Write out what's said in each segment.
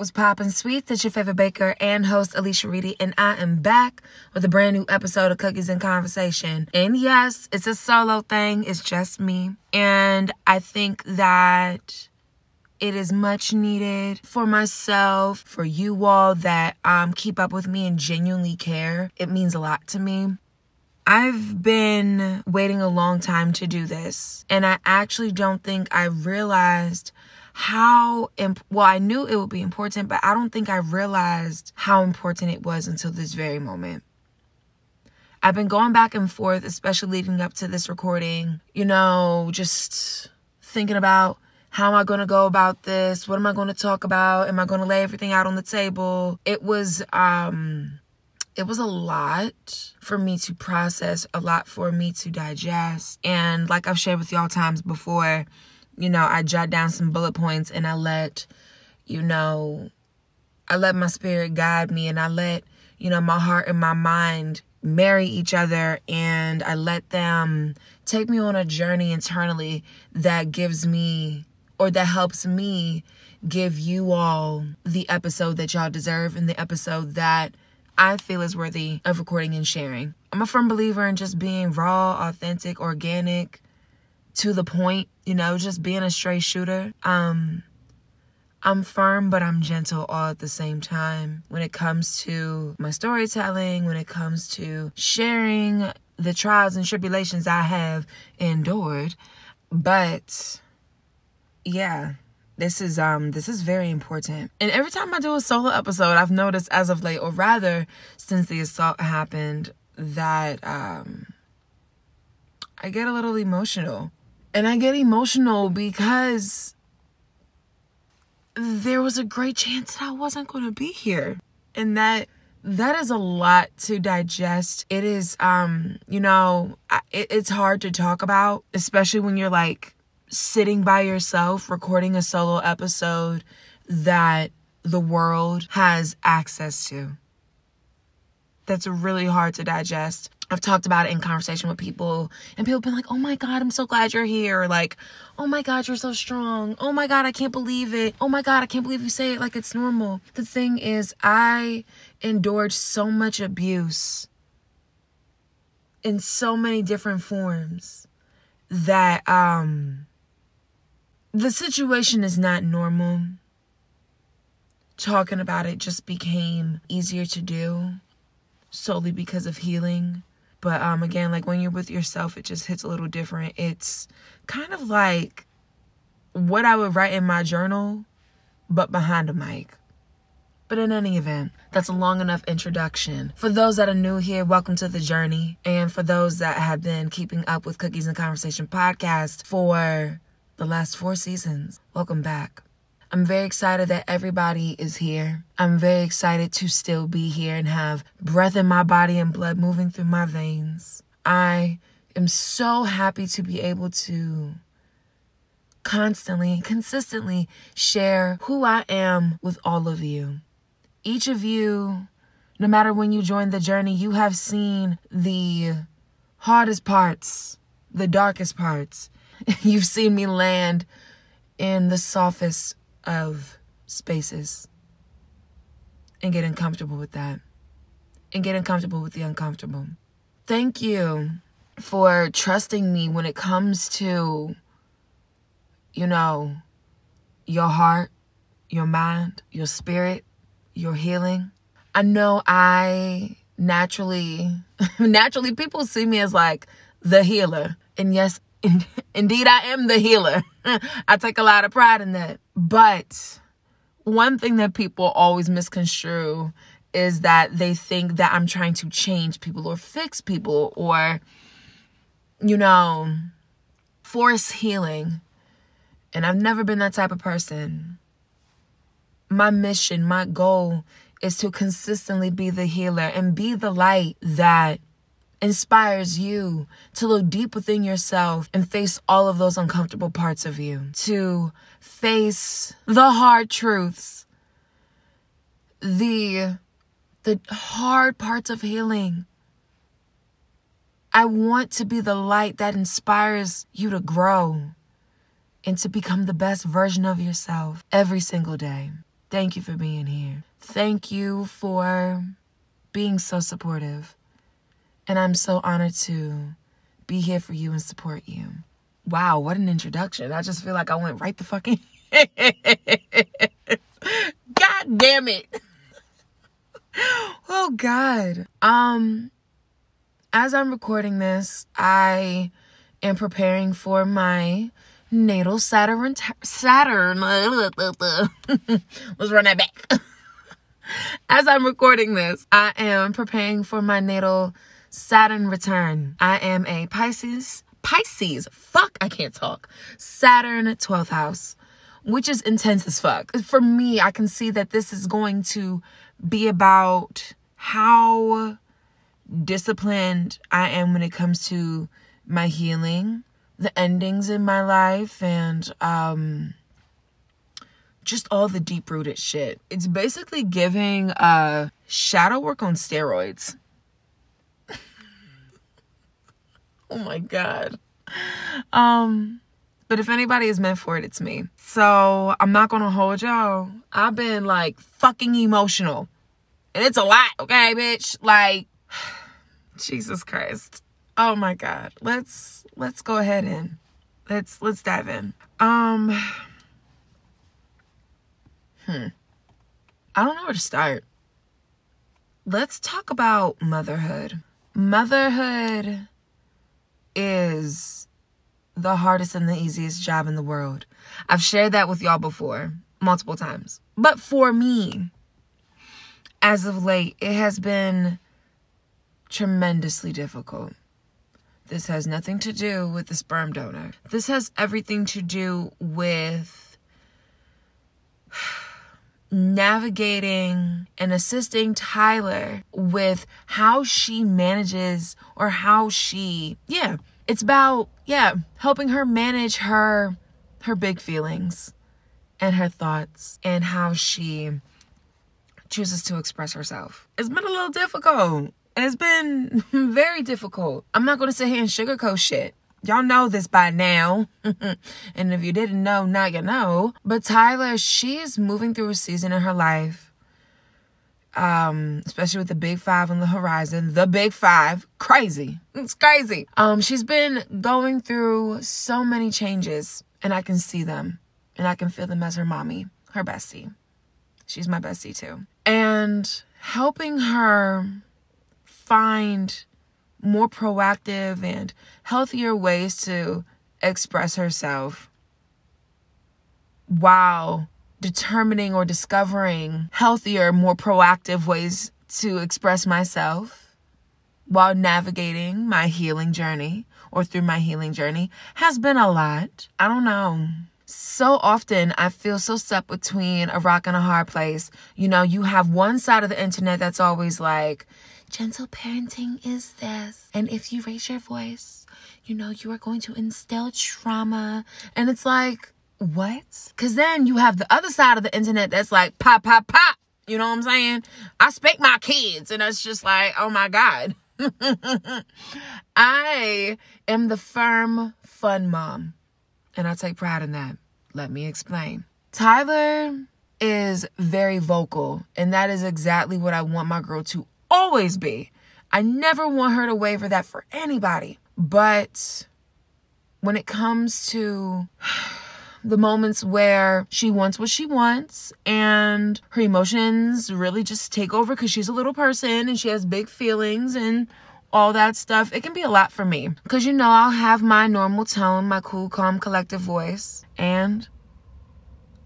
Was popping sweet? That's your favorite baker and host Alicia Reedy, and I am back with a brand new episode of Cookies and Conversation. And yes, it's a solo thing, it's just me. And I think that it is much needed for myself, for you all that um, keep up with me and genuinely care. It means a lot to me. I've been waiting a long time to do this, and I actually don't think I realized how imp- well I knew it would be important, but I don't think I realized how important it was until this very moment. I've been going back and forth, especially leading up to this recording, you know, just thinking about how am I going to go about this? What am I going to talk about? Am I going to lay everything out on the table? It was um it was a lot for me to process, a lot for me to digest. And like I've shared with y'all times before, you know, I jot down some bullet points and I let, you know, I let my spirit guide me and I let, you know, my heart and my mind marry each other and I let them take me on a journey internally that gives me or that helps me give you all the episode that y'all deserve and the episode that I feel is worthy of recording and sharing. I'm a firm believer in just being raw, authentic, organic, to the point, you know, just being a straight shooter. Um I'm firm, but I'm gentle all at the same time when it comes to my storytelling, when it comes to sharing the trials and tribulations I have endured. But yeah, this is um this is very important. And every time I do a solo episode, I've noticed as of late, or rather since the assault happened, that um I get a little emotional. And I get emotional because there was a great chance that I wasn't going to be here. And that that is a lot to digest. It is um, you know, it, it's hard to talk about, especially when you're like sitting by yourself recording a solo episode that the world has access to. That's really hard to digest. I've talked about it in conversation with people, and people been like, oh my God, I'm so glad you're here. Like, oh my God, you're so strong. Oh my God, I can't believe it. Oh my God, I can't believe you say it like it's normal. The thing is, I endured so much abuse in so many different forms that um the situation is not normal. Talking about it just became easier to do solely because of healing. But um again, like when you're with yourself, it just hits a little different. It's kind of like what I would write in my journal, but behind a mic. But in any event, that's a long enough introduction. For those that are new here, welcome to the journey. And for those that have been keeping up with Cookies and Conversation podcast for the last four seasons, welcome back. I'm very excited that everybody is here. I'm very excited to still be here and have breath in my body and blood moving through my veins. I am so happy to be able to constantly, consistently share who I am with all of you. Each of you, no matter when you join the journey, you have seen the hardest parts, the darkest parts. You've seen me land in the softest of spaces and getting comfortable with that and getting comfortable with the uncomfortable. Thank you for trusting me when it comes to, you know, your heart, your mind, your spirit, your healing. I know I naturally, naturally, people see me as like the healer. And yes, indeed, I am the healer. I take a lot of pride in that. But one thing that people always misconstrue is that they think that I'm trying to change people or fix people or, you know, force healing. And I've never been that type of person. My mission, my goal is to consistently be the healer and be the light that inspires you to look deep within yourself and face all of those uncomfortable parts of you, to face the hard truths, the the hard parts of healing. I want to be the light that inspires you to grow and to become the best version of yourself every single day. Thank you for being here. Thank you for being so supportive. And I'm so honored to be here for you and support you. Wow, what an introduction. I just feel like I went right the fucking. God damn it. oh God. Um as I'm recording this, I am preparing for my natal Saturn Saturn. Let's run that back. As I'm recording this, I am preparing for my natal Saturn return. I am a Pisces. Pisces. Fuck, I can't talk. Saturn 12th house, which is intense as fuck. For me, I can see that this is going to be about how disciplined I am when it comes to my healing, the endings in my life, and um just all the deep rooted shit. It's basically giving uh shadow work on steroids. oh my god. Um but if anybody is meant for it, it's me. So I'm not gonna hold y'all. I've been like fucking emotional. And it's a lot, okay, bitch? Like Jesus Christ. Oh my god. Let's let's go ahead and let's let's dive in. Um Hmm. I don't know where to start. Let's talk about motherhood. Motherhood is the hardest and the easiest job in the world. I've shared that with y'all before, multiple times. But for me, as of late, it has been tremendously difficult. This has nothing to do with the sperm donor. This has everything to do with navigating and assisting Tyler with how she manages or how she, yeah, it's about, yeah, helping her manage her her big feelings and her thoughts and how she chooses to express herself. It's been a little difficult. It's been very difficult. I'm not going to sit here and sugarcoat shit. Y'all know this by now. and if you didn't know, now you know. But Tyler, she is moving through a season in her life. Um, especially with the big five on the horizon. The big five. Crazy. It's crazy. Um, she's been going through so many changes, and I can see them. And I can feel them as her mommy, her bestie. She's my bestie too. And helping her find more proactive and healthier ways to express herself while determining or discovering healthier, more proactive ways to express myself while navigating my healing journey or through my healing journey has been a lot. I don't know. So often I feel so stuck between a rock and a hard place. You know, you have one side of the internet that's always like, Gentle parenting is this. And if you raise your voice, you know, you are going to instill trauma. And it's like, what? Because then you have the other side of the internet that's like, pop, pop, pop. You know what I'm saying? I spank my kids. And it's just like, oh my God. I am the firm, fun mom. And I take pride in that. Let me explain. Tyler is very vocal. And that is exactly what I want my girl to always be. I never want her to waver that for anybody. But when it comes to the moments where she wants what she wants and her emotions really just take over because she's a little person and she has big feelings and all that stuff, it can be a lot for me. Because you know, I'll have my normal tone, my cool, calm, collective voice, and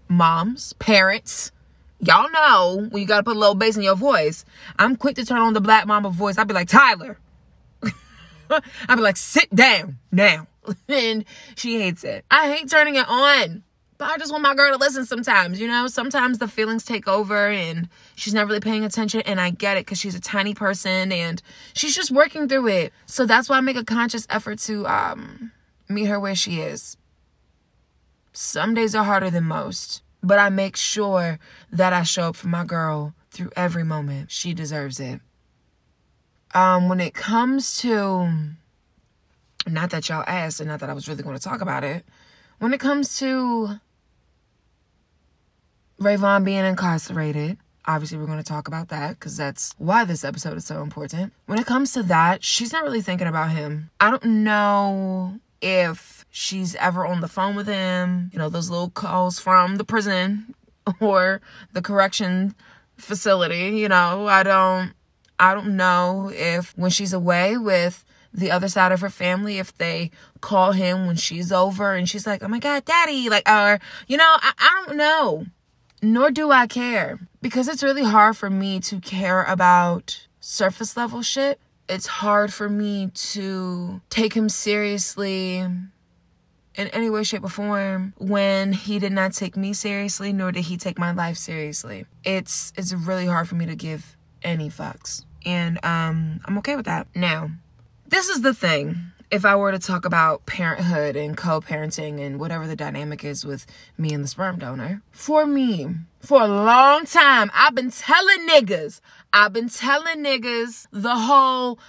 moms, parents, Y'all know when you gotta put a little bass in your voice. I'm quick to turn on the black mama voice. I'd be like, Tyler. I'd be like, sit down now. and she hates it. I hate turning it on. But I just want my girl to listen sometimes, you know? Sometimes the feelings take over and she's not really paying attention. And I get it because she's a tiny person and she's just working through it. So that's why I make a conscious effort to um, meet her where she is. Some days are harder than most. But I make sure that I show up for my girl through every moment. She deserves it. Um, when it comes to, not that y'all asked and not that I was really going to talk about it, when it comes to Rayvon being incarcerated. Obviously, we're going to talk about that because that's why this episode is so important. When it comes to that, she's not really thinking about him. I don't know if she's ever on the phone with him, you know, those little calls from the prison or the correction facility, you know, I don't I don't know if when she's away with the other side of her family, if they call him when she's over and she's like, oh my God, daddy, like, or, you know, I, I don't know. Nor do I care because it's really hard for me to care about surface level shit. It's hard for me to take him seriously in any way, shape, or form when he did not take me seriously, nor did he take my life seriously. It's it's really hard for me to give any fucks. And um I'm okay with that. Now, this is the thing. If I were to talk about parenthood and co parenting and whatever the dynamic is with me and the sperm donor, for me, for a long time, I've been telling niggas, I've been telling niggas the whole,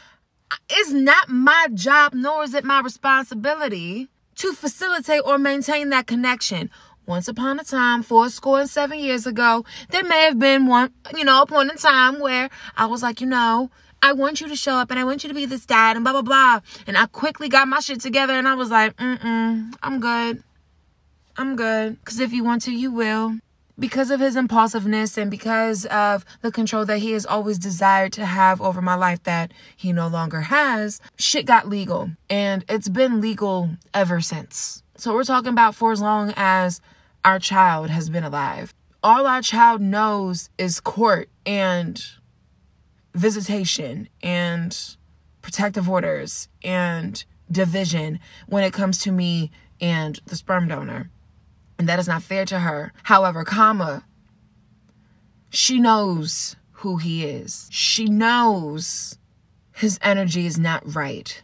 it's not my job, nor is it my responsibility to facilitate or maintain that connection. Once upon a time, four score and seven years ago, there may have been one, you know, a point in time where I was like, you know, I want you to show up and I want you to be this dad and blah, blah, blah. And I quickly got my shit together and I was like, mm-mm, I'm good. I'm good. Because if you want to, you will. Because of his impulsiveness and because of the control that he has always desired to have over my life that he no longer has, shit got legal. And it's been legal ever since. So we're talking about for as long as our child has been alive. All our child knows is court and visitation and protective orders and division when it comes to me and the sperm donor. And that is not fair to her. However, comma, she knows who he is. She knows his energy is not right.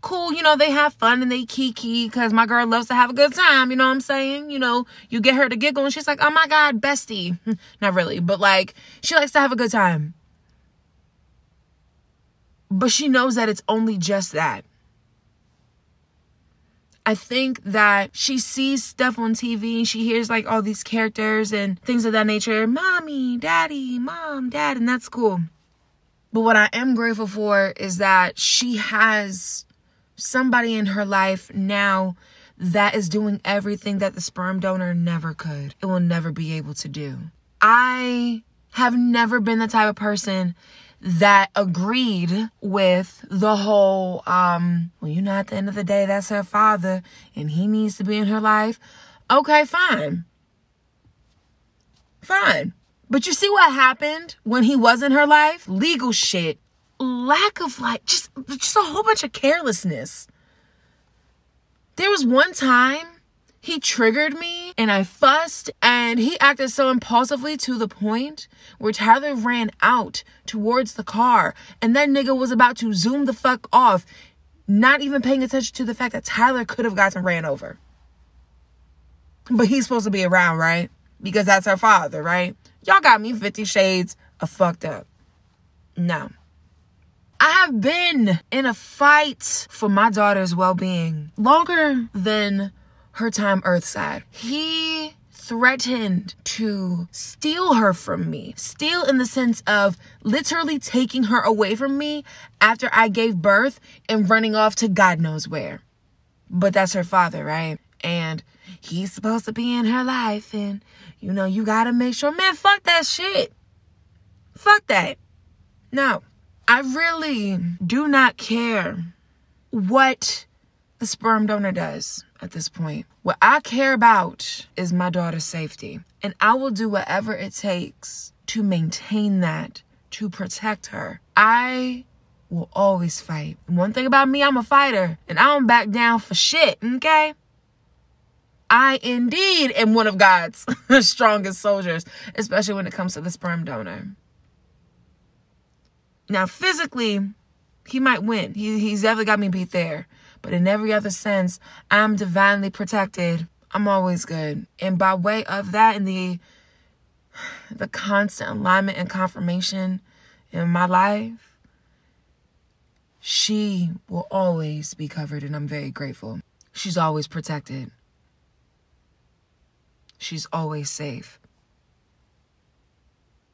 Cool, you know, they have fun and they kiki because my girl loves to have a good time, you know what I'm saying? You know, you get her to giggle and she's like, oh my God, bestie. not really, but like, she likes to have a good time. But she knows that it's only just that. I think that she sees stuff on TV and she hears like all these characters and things of that nature. Mommy, daddy, mom, dad, and that's cool. But what I am grateful for is that she has somebody in her life now that is doing everything that the sperm donor never could. It will never be able to do. I have never been the type of person that agreed with the whole um well you know at the end of the day that's her father and he needs to be in her life. Okay fine. Fine. But you see what happened when he was in her life? Legal shit. Lack of like just just a whole bunch of carelessness. There was one time he triggered me and I fussed and he acted so impulsively to the point where Tyler ran out towards the car and that nigga was about to zoom the fuck off, not even paying attention to the fact that Tyler could have gotten ran over. But he's supposed to be around, right? Because that's her father, right? Y'all got me 50 shades of fucked up. No. I have been in a fight for my daughter's well being longer than her time Earthside. He threatened to steal her from me. Steal in the sense of literally taking her away from me after I gave birth and running off to God knows where. But that's her father, right? And he's supposed to be in her life. And, you know, you gotta make sure, man, fuck that shit. Fuck that. No, I really do not care what the sperm donor does at this point. What I care about is my daughter's safety. And I will do whatever it takes to maintain that, to protect her. I will always fight. One thing about me, I'm a fighter and I don't back down for shit, okay? I indeed am one of God's strongest soldiers, especially when it comes to the sperm donor. Now, physically, he might win. He, he's definitely got me beat there. But in every other sense, I'm divinely protected. I'm always good. And by way of that and the the constant alignment and confirmation in my life, she will always be covered and I'm very grateful. She's always protected. She's always safe.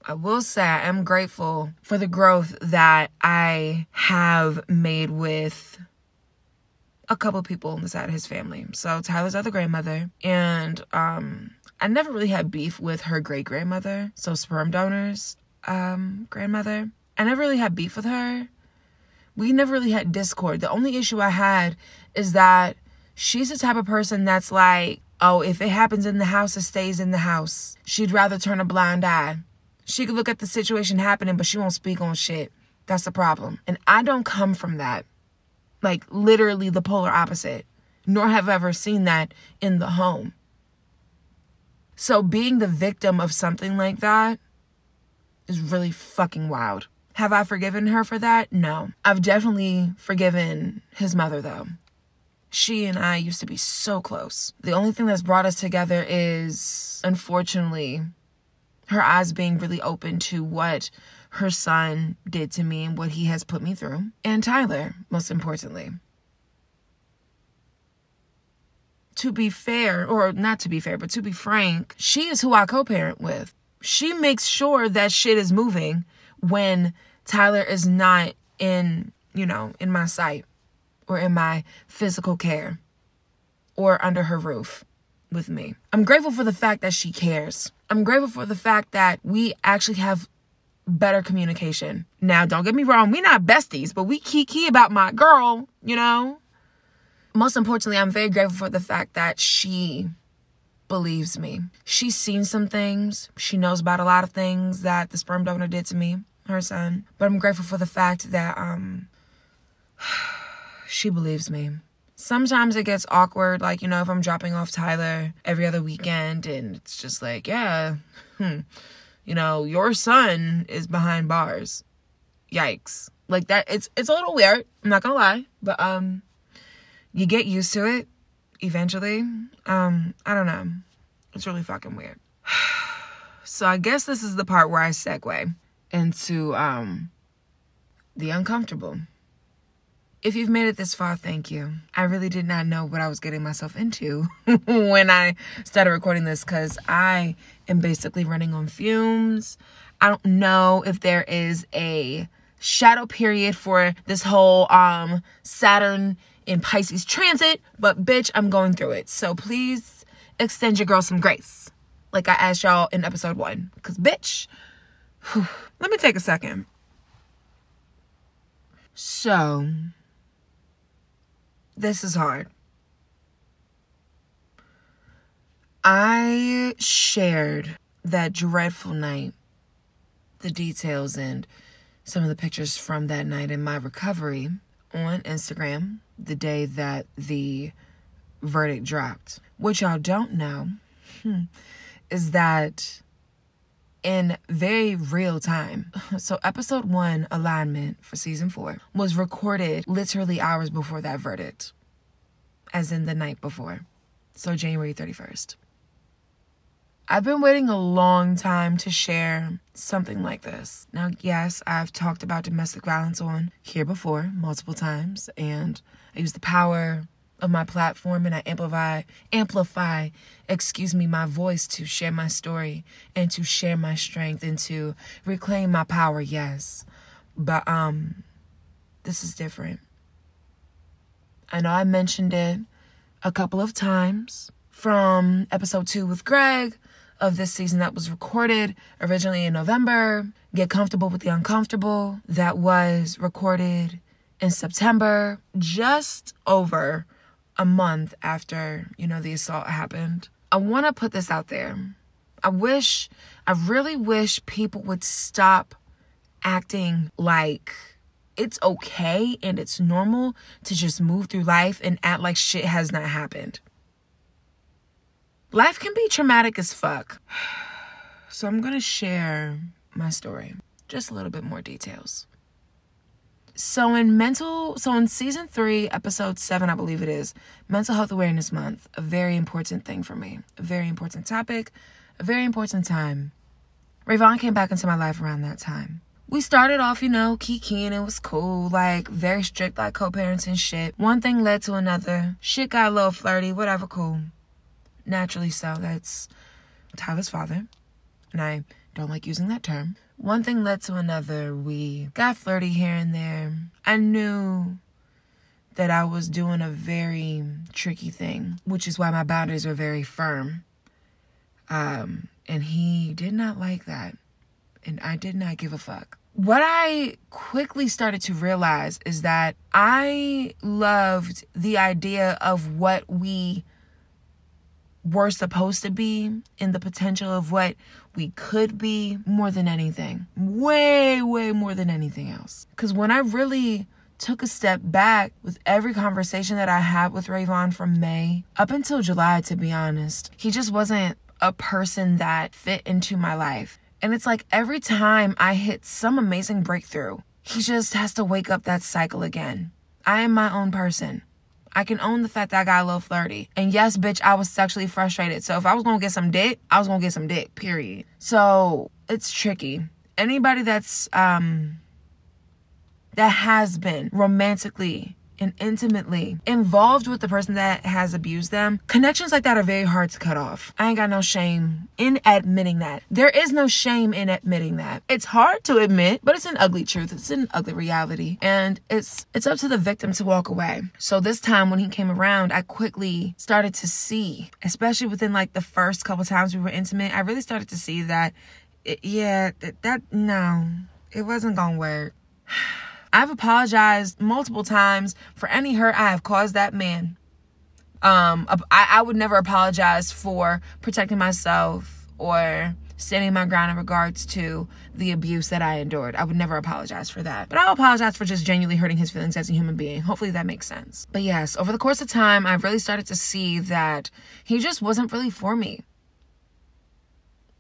I will say I am grateful for the growth that I have made with a couple people on the side of his family. So Tyler's other grandmother, and um, I never really had beef with her great grandmother, so sperm donors um, grandmother. I never really had beef with her. We never really had discord. The only issue I had is that she's the type of person that's like, oh, if it happens in the house, it stays in the house. She'd rather turn a blind eye. She could look at the situation happening, but she won't speak on shit. That's the problem. And I don't come from that. Like literally the polar opposite. Nor have I ever seen that in the home. So being the victim of something like that is really fucking wild. Have I forgiven her for that? No. I've definitely forgiven his mother though. She and I used to be so close. The only thing that's brought us together is, unfortunately, her eyes being really open to what her son did to me and what he has put me through. And Tyler, most importantly. To be fair, or not to be fair, but to be frank, she is who I co parent with. She makes sure that shit is moving when Tyler is not in, you know, in my sight or in my physical care or under her roof with me. I'm grateful for the fact that she cares. I'm grateful for the fact that we actually have better communication. Now, don't get me wrong, we're not besties, but we kiki about my girl, you know? Most importantly, I'm very grateful for the fact that she believes me. She's seen some things. She knows about a lot of things that the sperm donor did to me, her son. But I'm grateful for the fact that um she believes me. Sometimes it gets awkward, like, you know, if I'm dropping off Tyler every other weekend and it's just like, yeah, hmm, you know, your son is behind bars. Yikes. Like that it's it's a little weird, I'm not gonna lie. But um you get used to it eventually. Um, I don't know. It's really fucking weird. so I guess this is the part where I segue into um the uncomfortable. If you've made it this far, thank you. I really did not know what I was getting myself into when I started recording this because I am basically running on fumes. I don't know if there is a shadow period for this whole um Saturn in Pisces transit, but bitch, I'm going through it. So please extend your girl some grace. Like I asked y'all in episode one. Cause bitch, whew, let me take a second. So this is hard. I shared that dreadful night, the details and some of the pictures from that night in my recovery on Instagram the day that the verdict dropped. What y'all don't know hmm, is that in very real time. So, episode one, alignment for season four, was recorded literally hours before that verdict, as in the night before. So, January 31st. I've been waiting a long time to share something like this. Now, yes, I've talked about domestic violence on here before multiple times, and I use the power of my platform and I amplify amplify, excuse me, my voice to share my story and to share my strength and to reclaim my power, yes. But um this is different. I know I mentioned it a couple of times from episode 2 with Greg of this season that was recorded originally in November. Get Comfortable with the Uncomfortable that was recorded in September, just over a month after, you know, the assault happened. I want to put this out there. I wish, I really wish people would stop acting like it's okay and it's normal to just move through life and act like shit has not happened. Life can be traumatic as fuck. So I'm going to share my story, just a little bit more details. So in mental so in season 3, episode 7, I believe it is, Mental Health Awareness Month, a very important thing for me. A very important topic, a very important time. Rayvon came back into my life around that time. We started off, you know, kikiing, it was cool, like very strict, like co-parenting shit. One thing led to another. Shit got a little flirty, whatever, cool naturally so. That's Tyler's father, and I don't like using that term. One thing led to another. We got flirty here and there. I knew that I was doing a very tricky thing, which is why my boundaries were very firm. Um, and he did not like that. And I did not give a fuck. What I quickly started to realize is that I loved the idea of what we were supposed to be and the potential of what we could be more than anything. Way, way more than anything else. Because when I really took a step back with every conversation that I had with Rayvon from May up until July, to be honest, he just wasn't a person that fit into my life. And it's like every time I hit some amazing breakthrough, he just has to wake up that cycle again. I am my own person. I can own the fact that I got a little flirty. And yes, bitch, I was sexually frustrated. So if I was gonna get some dick, I was gonna get some dick, period. So it's tricky. Anybody that's um that has been romantically and intimately involved with the person that has abused them, connections like that are very hard to cut off. I ain't got no shame in admitting that. There is no shame in admitting that. It's hard to admit, but it's an ugly truth. It's an ugly reality. And it's it's up to the victim to walk away. So this time when he came around, I quickly started to see, especially within like the first couple times we were intimate, I really started to see that it, yeah, that, that no, it wasn't going to work. I've apologized multiple times for any hurt I have caused that man. Um, I, I would never apologize for protecting myself or standing my ground in regards to the abuse that I endured. I would never apologize for that. But I'll apologize for just genuinely hurting his feelings as a human being. Hopefully that makes sense. But yes, over the course of time, I've really started to see that he just wasn't really for me.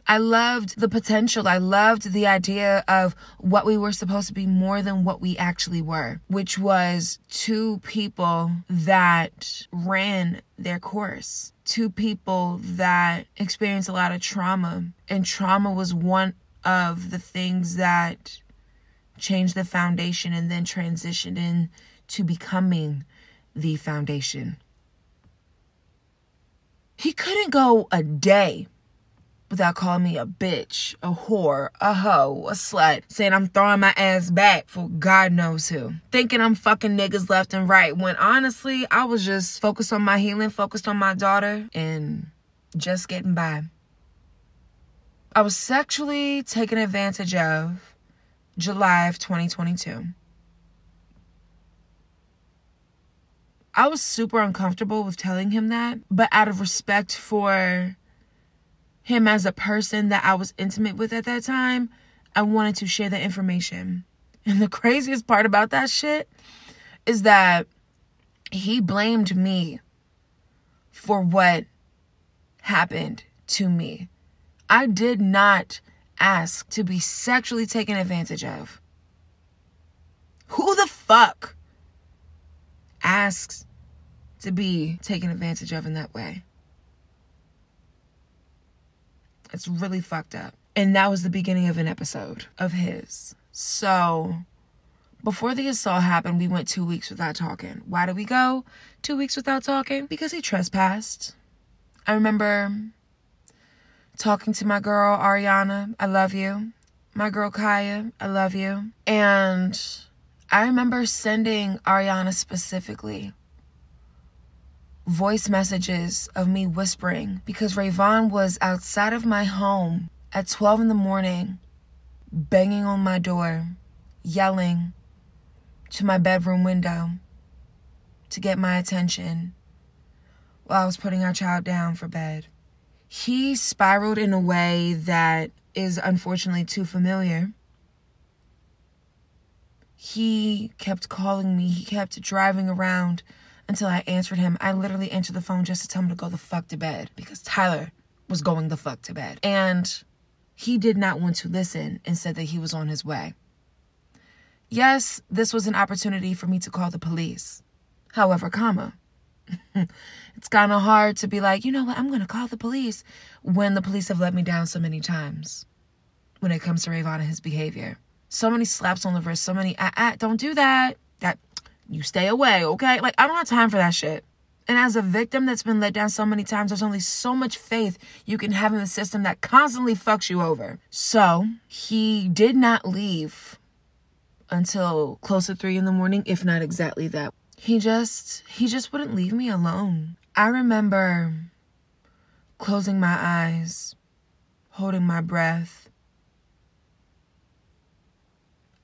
I loved the potential. I loved the idea of what we were supposed to be more than what we actually were, which was two people that ran their course, two people that experienced a lot of trauma. And trauma was one of the things that changed the foundation and then transitioned into becoming the foundation. He couldn't go a day without calling me a bitch, a whore, a hoe, a slut, saying I'm throwing my ass back for God knows who. Thinking I'm fucking niggas left and right when honestly, I was just focused on my healing, focused on my daughter, and just getting by. I was sexually taken advantage of July of 2022. I was super uncomfortable with telling him that, but out of respect for him as a person that I was intimate with at that time, I wanted to share that information. And the craziest part about that shit is that he blamed me for what happened to me. I did not ask to be sexually taken advantage of. Who the fuck asks to be taken advantage of in that way? It's really fucked up. And that was the beginning of an episode of his. So before the assault happened, we went two weeks without talking. Why did we go two weeks without talking? Because he trespassed. I remember talking to my girl Ariana, I love you. My girl Kaya, I love you. And I remember sending Ariana specifically voice messages of me whispering because Rayvon was outside of my home at 12 in the morning, banging on my door, yelling to my bedroom window to get my attention while I was putting our child down for bed. He spiraled in a way that is unfortunately too familiar. He kept calling me, he kept driving around until I answered him. I literally answered the phone just to tell him to go the fuck to bed because Tyler was going the fuck to bed. And he did not want to listen and said that he was on his way. Yes, this was an opportunity for me to call the police. However, comma, it's kind of hard to be like, you know what, I'm going to call the police when the police have let me down so many times when it comes to Rayvon and his behavior. So many slaps on the wrist, so many, ah, ah, don't do that. That you stay away, okay? Like, I don't have time for that shit. And as a victim that's been let down so many times, there's only so much faith you can have in the system that constantly fucks you over. So he did not leave until close to three in the morning, if not exactly that. He just he just wouldn't leave me alone. I remember closing my eyes, holding my breath.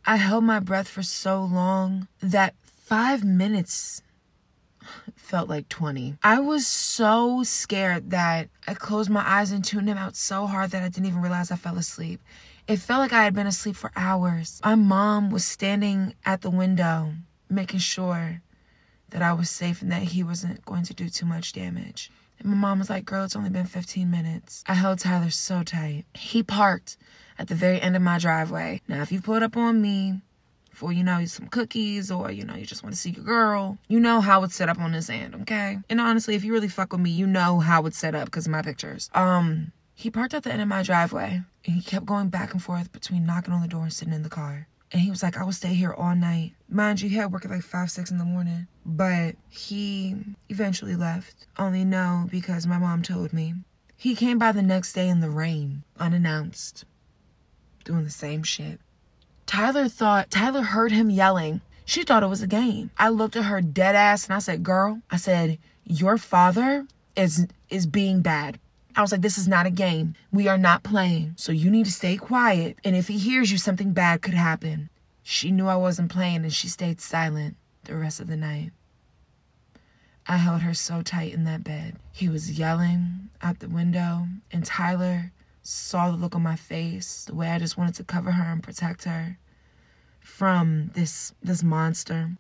I held my breath for so long that five minutes felt like 20. I was so scared that I closed my eyes and tuned him out so hard that I didn't even realize I fell asleep. It felt like I had been asleep for hours. My mom was standing at the window, making sure that I was safe and that he wasn't going to do too much damage. And my mom was like, Girl, it's only been 15 minutes. I held Tyler so tight. He parked at the very end of my driveway. Now, if you pulled up on me you know, some cookies or, you know, you just want to see your girl, you know how it's set up on this end, okay? And honestly, if you really fuck with me, you know how it's set up because of my pictures. Um, he parked at the end of my driveway and he kept going back and forth between knocking on the door and sitting in the car. And he was like, I will stay here all night. Mind you, he had work at like 5, 6 in the morning. But he eventually left. Only no, because my mom told me. He came by the next day in the rain, unannounced, doing the same shit. Tyler thought, Tyler heard him yelling. She thought it was a game. I looked at her dead ass and I said, Girl, I said, Your father is is being bad. I was like, This is not a game. We are not playing. So you need to stay quiet. And if he hears you, something bad could happen. She knew I wasn't playing and she stayed silent the rest of the night. I held her so tight in that bed. He was yelling out the window, and Tyler saw the look on my face, the way I just wanted to cover her and protect her from this this monster.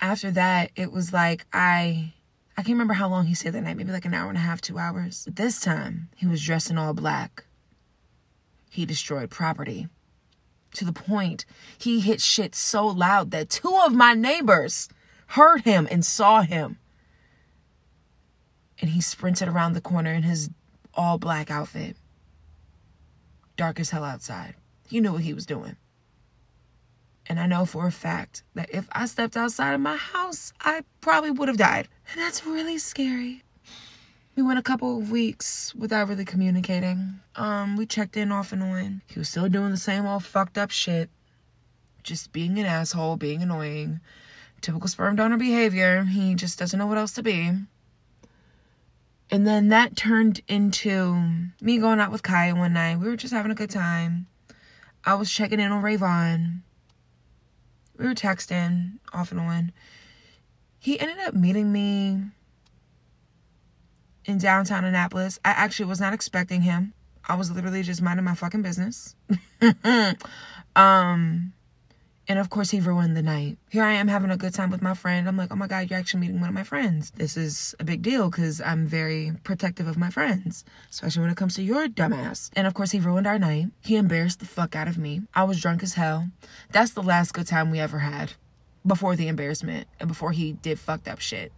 After that, it was like I I can't remember how long he stayed that night, maybe like an hour and a half, two hours. But this time, he was dressed in all black. He destroyed property. To the point, he hit shit so loud that two of my neighbors heard him and saw him. And he sprinted around the corner in his all black outfit dark as hell outside. He knew what he was doing. And I know for a fact that if I stepped outside of my house, I probably would have died. And that's really scary. We went a couple of weeks without really communicating. Um, we checked in off and on. He was still doing the same old fucked up shit. Just being an asshole, being annoying. Typical sperm donor behavior. He just doesn't know what else to be. And then that turned into me going out with Kaya one night. We were just having a good time. I was checking in on Rayvon. We were texting off and on. He ended up meeting me in downtown Annapolis. I actually was not expecting him. I was literally just minding my fucking business. um and of course, he ruined the night. Here I am having a good time with my friend. I'm like, oh my God, you're actually meeting one of my friends. This is a big deal because I'm very protective of my friends, especially when it comes to your dumbass. And of course, he ruined our night. He embarrassed the fuck out of me. I was drunk as hell. That's the last good time we ever had before the embarrassment and before he did fucked up shit.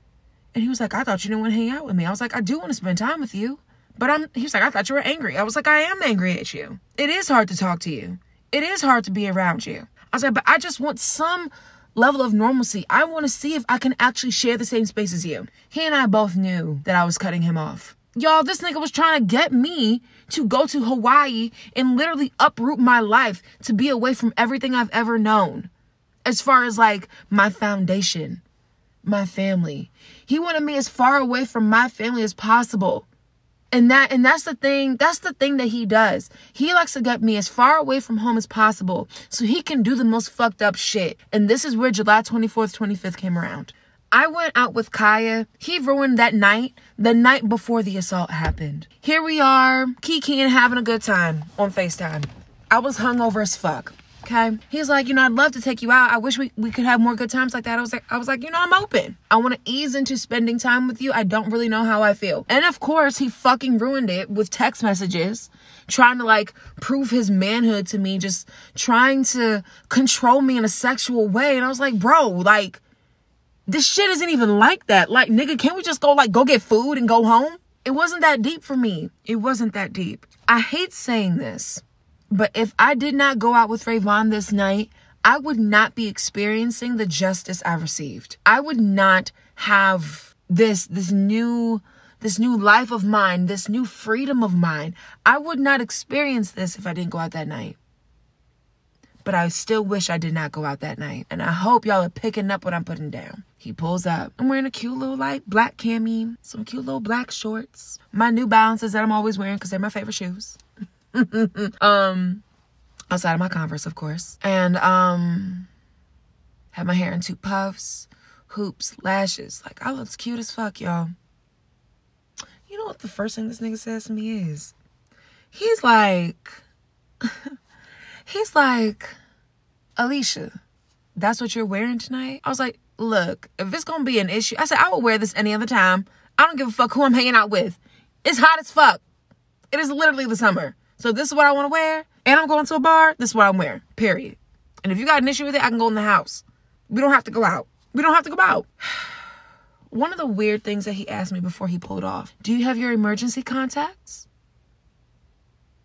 And he was like, I thought you didn't want to hang out with me. I was like, I do want to spend time with you. But I'm, he was like, I thought you were angry. I was like, I am angry at you. It is hard to talk to you. It is hard to be around you. I was like, but I just want some level of normalcy. I want to see if I can actually share the same space as you. He and I both knew that I was cutting him off. Y'all, this nigga was trying to get me to go to Hawaii and literally uproot my life to be away from everything I've ever known. As far as like my foundation, my family. He wanted me as far away from my family as possible and that and that's the thing that's the thing that he does. He likes to get me as far away from home as possible so he can do the most fucked up shit. And this is where july 24th 25th came around. I went out with kaya. He ruined that night the night before the assault happened. Here we are kiki and having a good time on facetime. I was hungover as fuck Okay. He's like, you know, I'd love to take you out. I wish we, we could have more good times like that. I was like, I was like, you know, I'm open. I want to ease into spending time with you. I don't really know how I feel. And of course, he fucking ruined it with text messages, trying to like prove his manhood to me, just trying to control me in a sexual way. And I was like, bro, like, this shit isn't even like that. Like, nigga, can't we just go like go get food and go home? It wasn't that deep for me. It wasn't that deep. I hate saying this but if I did not go out with Rayvon this night, I would not be experiencing the justice I received. I would not have this this new this new life of mine, this new freedom of mine. I would not experience this if I didn't go out that night. But I still wish I did not go out that night. And I hope y'all are picking up what I'm putting down. He pulls up. I'm wearing a cute little like black cami, some cute little black shorts. My new balances that I'm always wearing because they're my favorite shoes. um outside of my Converse, of course. And um had my hair in two puffs, hoops, lashes. Like I looked cute as fuck, y'all. You know what the first thing this nigga says to me is? He's like he's like, Alicia, that's what you're wearing tonight? I was like, look, if it's gonna be an issue, I said I would wear this any other time. I don't give a fuck who I'm hanging out with. It's hot as fuck. It is literally the summer. So this is what I want to wear, and I'm going to a bar. This is what I'm wearing. Period. And if you got an issue with it, I can go in the house. We don't have to go out. We don't have to go out. One of the weird things that he asked me before he pulled off Do you have your emergency contacts?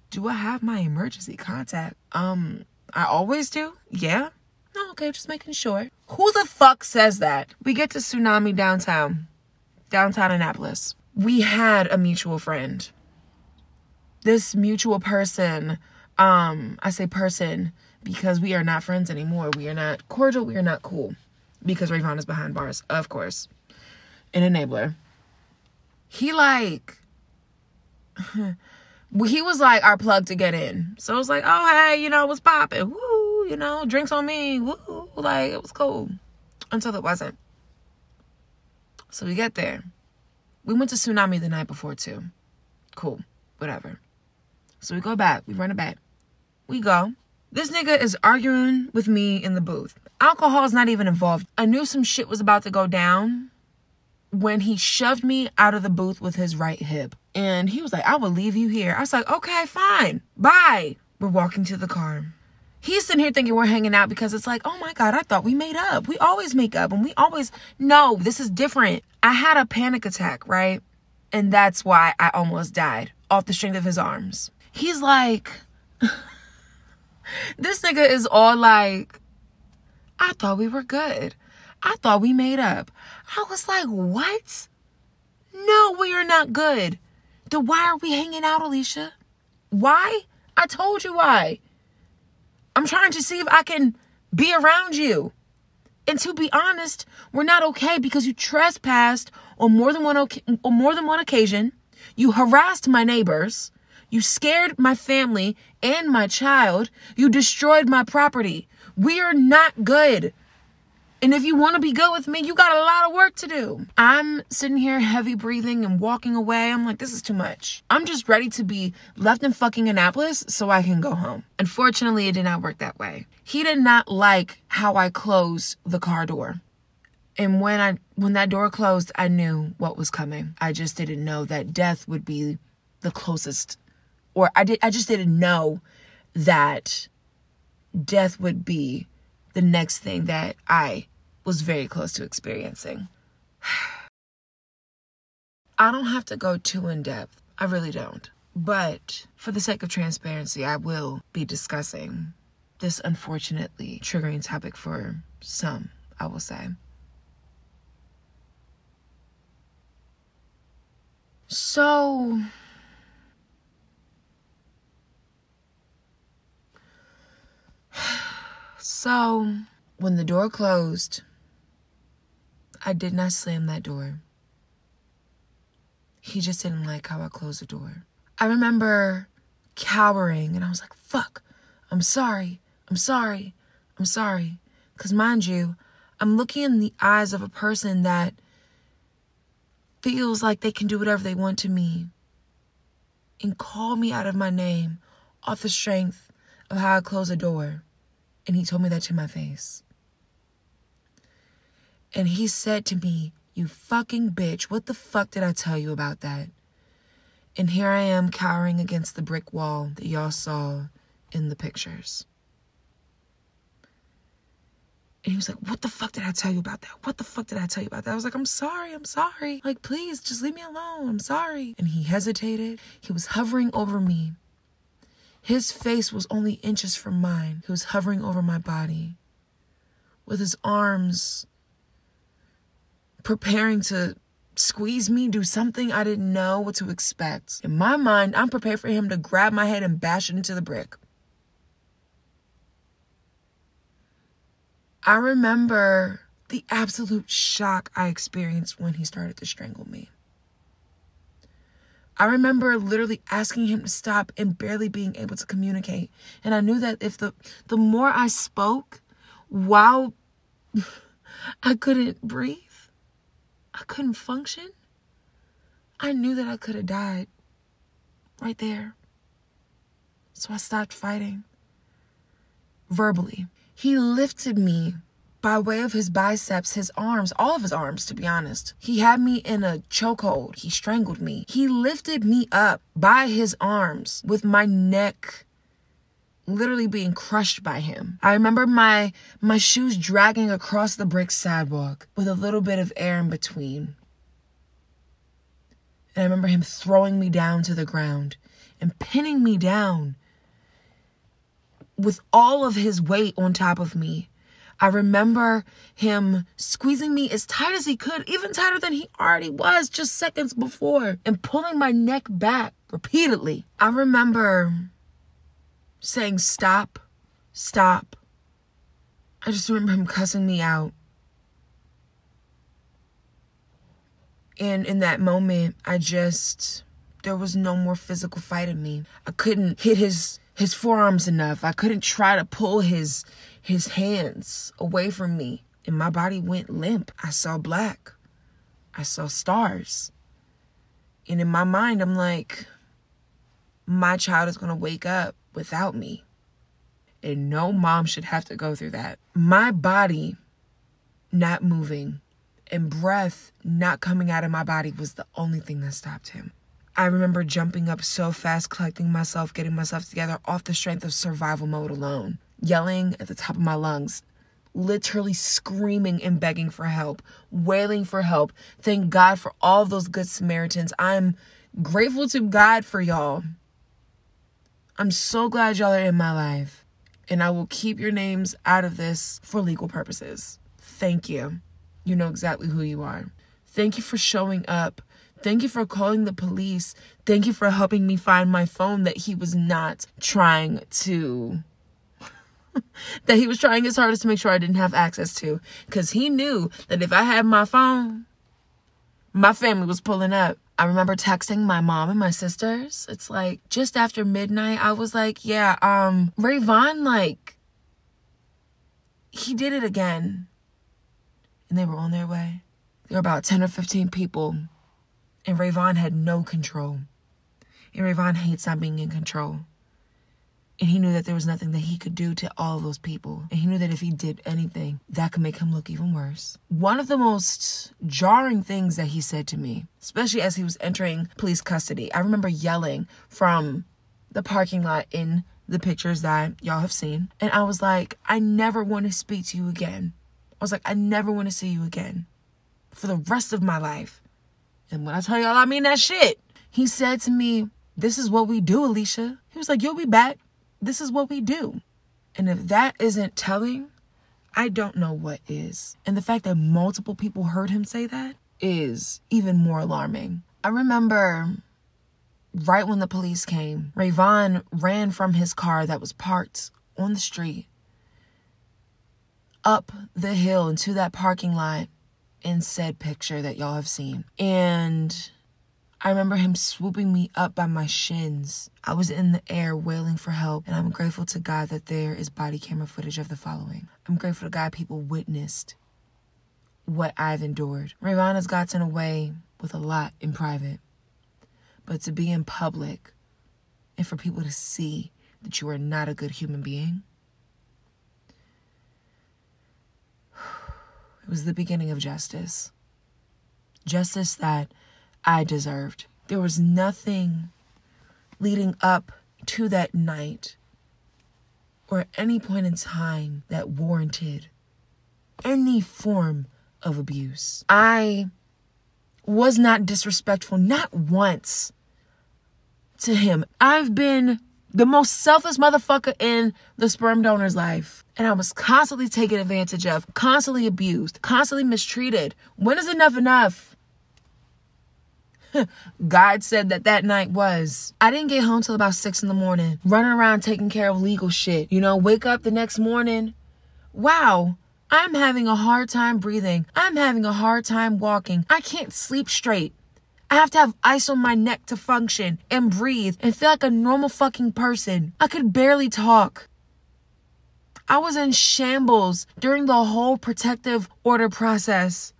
Do I have my emergency contact? Um, I always do. Yeah. Oh, okay, just making sure. Who the fuck says that? We get to Tsunami downtown, downtown Annapolis. We had a mutual friend. This mutual person, um, I say person because we are not friends anymore. We are not cordial. We are not cool because Rayvon is behind bars, of course. An enabler. He like he was like our plug to get in. So it was like, oh hey, you know, what's popping? Woo, you know, drinks on me. Woo, like it was cool. Until it wasn't. So we get there. We went to Tsunami the night before too. Cool. Whatever. So we go back. We run it back. We go. This nigga is arguing with me in the booth. Alcohol is not even involved. I knew some shit was about to go down when he shoved me out of the booth with his right hip. And he was like, I will leave you here. I was like, okay, fine. Bye. We're walking to the car. He's sitting here thinking we're hanging out because it's like, oh my God, I thought we made up. We always make up and we always, no, this is different. I had a panic attack, right? And that's why I almost died off the strength of his arms. He's like, this nigga is all like, I thought we were good. I thought we made up. I was like, what? No, we are not good. Then why are we hanging out, Alicia? Why? I told you why. I'm trying to see if I can be around you. And to be honest, we're not okay because you trespassed on more than one on more than one occasion. You harassed my neighbors. You scared my family and my child. You destroyed my property. We are not good. And if you want to be good with me, you got a lot of work to do. I'm sitting here heavy breathing and walking away. I'm like, this is too much. I'm just ready to be left in fucking Annapolis so I can go home. Unfortunately, it did not work that way. He did not like how I closed the car door. And when I when that door closed, I knew what was coming. I just didn't know that death would be the closest or I did I just didn't know that death would be the next thing that I was very close to experiencing. I don't have to go too in depth. I really don't. But for the sake of transparency, I will be discussing this unfortunately triggering topic for some, I will say. So, So, when the door closed, I did not slam that door. He just didn't like how I closed the door. I remember cowering and I was like, fuck, I'm sorry, I'm sorry, I'm sorry. Because, mind you, I'm looking in the eyes of a person that feels like they can do whatever they want to me and call me out of my name off the strength of how I close a door. And he told me that to my face. And he said to me, You fucking bitch, what the fuck did I tell you about that? And here I am cowering against the brick wall that y'all saw in the pictures. And he was like, What the fuck did I tell you about that? What the fuck did I tell you about that? I was like, I'm sorry, I'm sorry. Like, please, just leave me alone. I'm sorry. And he hesitated. He was hovering over me. His face was only inches from mine. He was hovering over my body with his arms preparing to squeeze me, do something I didn't know what to expect. In my mind, I'm prepared for him to grab my head and bash it into the brick. I remember the absolute shock I experienced when he started to strangle me. I remember literally asking him to stop and barely being able to communicate. And I knew that if the the more I spoke while I couldn't breathe, I couldn't function, I knew that I could have died right there. So I stopped fighting verbally. He lifted me by way of his biceps, his arms, all of his arms, to be honest. He had me in a chokehold. He strangled me. He lifted me up by his arms with my neck literally being crushed by him. I remember my my shoes dragging across the brick sidewalk with a little bit of air in between. And I remember him throwing me down to the ground and pinning me down with all of his weight on top of me I remember him squeezing me as tight as he could, even tighter than he already was just seconds before, and pulling my neck back repeatedly. I remember saying, Stop, stop. I just remember him cussing me out. And in that moment, I just, there was no more physical fight in me. I couldn't hit his his forearms enough. I couldn't try to pull his his hands away from me, and my body went limp. I saw black. I saw stars. And in my mind, I'm like, my child is going to wake up without me. And no mom should have to go through that. My body not moving and breath not coming out of my body was the only thing that stopped him. I remember jumping up so fast, collecting myself, getting myself together off the strength of survival mode alone yelling at the top of my lungs, literally screaming and begging for help, wailing for help. Thank God for all those good Samaritans. I'm grateful to God for y'all. I'm so glad y'all are in my life. And I will keep your names out of this for legal purposes. Thank you. You know exactly who you are. Thank you for showing up. Thank you for calling the police. Thank you for helping me find my phone that he was not trying to that he was trying his hardest to make sure I didn't have access to. Because he knew that if I had my phone, my family was pulling up. I remember texting my mom and my sisters. It's like just after midnight, I was like, yeah, um, Rayvon, like, he did it again. And they were on their way. There were about 10 or 15 people. And Rayvon had no control. And Rayvon hates not being in control. And he knew that there was nothing that he could do to all of those people. And he knew that if he did anything, that could make him look even worse. One of the most jarring things that he said to me, especially as he was entering police custody, I remember yelling from the parking lot in the pictures that y'all have seen. And I was like, I never want to speak to you again. I was like, I never want to see you again for the rest of my life. And when I tell y'all, I mean that shit. He said to me, This is what we do, Alicia. He was like, You'll be back. This is what we do. And if that isn't telling, I don't know what is. And the fact that multiple people heard him say that is even more alarming. I remember right when the police came, Rayvon ran from his car that was parked on the street up the hill into that parking lot in said picture that y'all have seen. And I remember him swooping me up by my shins. I was in the air wailing for help, and I'm grateful to God that there is body camera footage of the following. I'm grateful to God people witnessed what I've endured. Rayvon has gotten away with a lot in private, but to be in public and for people to see that you are not a good human being, it was the beginning of justice. Justice that I deserved. There was nothing leading up to that night or at any point in time that warranted any form of abuse. I was not disrespectful, not once to him. I've been the most selfless motherfucker in the sperm donor's life. And I was constantly taken advantage of, constantly abused, constantly mistreated. When is enough enough? God said that that night was. I didn't get home till about six in the morning, running around taking care of legal shit. You know, wake up the next morning. Wow, I'm having a hard time breathing. I'm having a hard time walking. I can't sleep straight. I have to have ice on my neck to function and breathe and feel like a normal fucking person. I could barely talk. I was in shambles during the whole protective order process.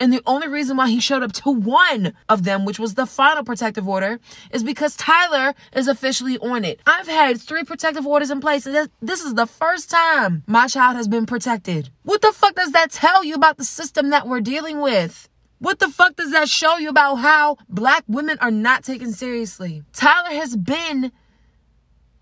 And the only reason why he showed up to one of them, which was the final protective order, is because Tyler is officially on it. I've had three protective orders in place, and this is the first time my child has been protected. What the fuck does that tell you about the system that we're dealing with? What the fuck does that show you about how black women are not taken seriously? Tyler has been